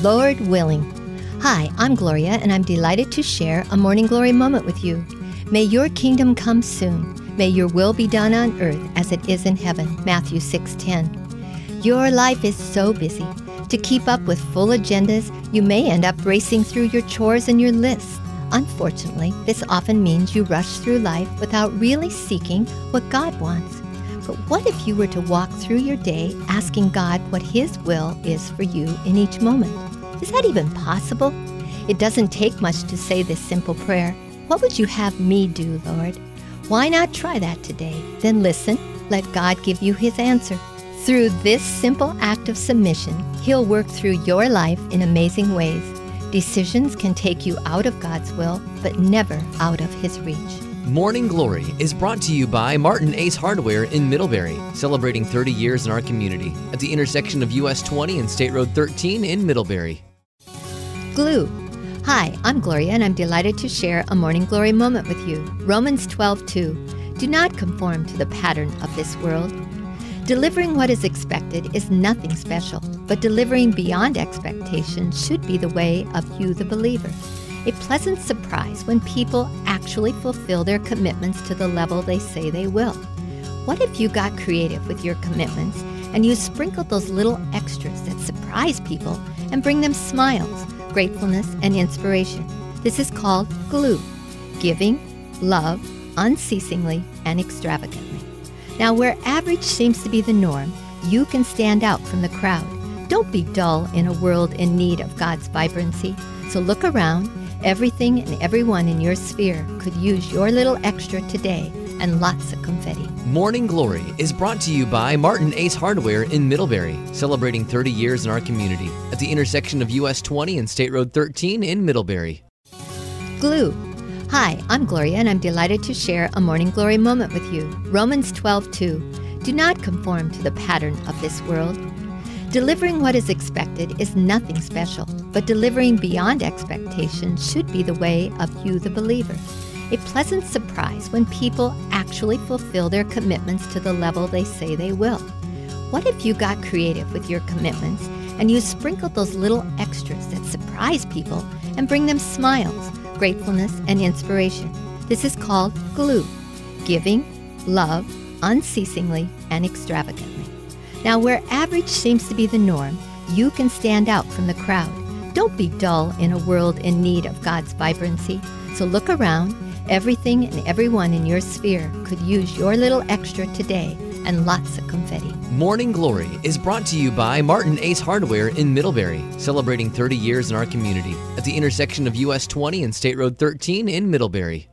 Lord willing. Hi, I'm Gloria, and I'm delighted to share a morning glory moment with you. May your kingdom come soon. May your will be done on earth as it is in heaven. Matthew 6:10. Your life is so busy. To keep up with full agendas, you may end up racing through your chores and your lists. Unfortunately, this often means you rush through life without really seeking what God wants. But what if you were to walk through your day asking God what His will is for you in each moment? Is that even possible? It doesn't take much to say this simple prayer What would you have me do, Lord? Why not try that today? Then listen, let God give you His answer. Through this simple act of submission, He'll work through your life in amazing ways. Decisions can take you out of God's will, but never out of His reach. Morning Glory is brought to you by Martin Ace Hardware in Middlebury, celebrating 30 years in our community at the intersection of US 20 and State Road 13 in Middlebury. Glue. Hi, I'm Gloria, and I'm delighted to share a morning glory moment with you. Romans 12:2. Do not conform to the pattern of this world. Delivering what is expected is nothing special, but delivering beyond expectation should be the way of you, the believer a pleasant surprise when people actually fulfill their commitments to the level they say they will. What if you got creative with your commitments and you sprinkled those little extras that surprise people and bring them smiles, gratefulness, and inspiration? This is called glue giving, love, unceasingly, and extravagantly. Now, where average seems to be the norm, you can stand out from the crowd. Don't be dull in a world in need of God's vibrancy. So look around Everything and everyone in your sphere could use your little extra today and lots of confetti. Morning Glory is brought to you by Martin Ace Hardware in Middlebury, celebrating 30 years in our community at the intersection of US 20 and State Road 13 in Middlebury. Glue. Hi, I'm Gloria, and I'm delighted to share a morning glory moment with you. Romans 12:2. Do not conform to the pattern of this world Delivering what is expected is nothing special, but delivering beyond expectation should be the way of you, the believer. A pleasant surprise when people actually fulfill their commitments to the level they say they will. What if you got creative with your commitments and you sprinkled those little extras that surprise people and bring them smiles, gratefulness, and inspiration? This is called glue giving, love, unceasingly, and extravagantly. Now, where average seems to be the norm, you can stand out from the crowd. Don't be dull in a world in need of God's vibrancy. So look around. Everything and everyone in your sphere could use your little extra today and lots of confetti. Morning Glory is brought to you by Martin Ace Hardware in Middlebury, celebrating 30 years in our community at the intersection of US 20 and State Road 13 in Middlebury.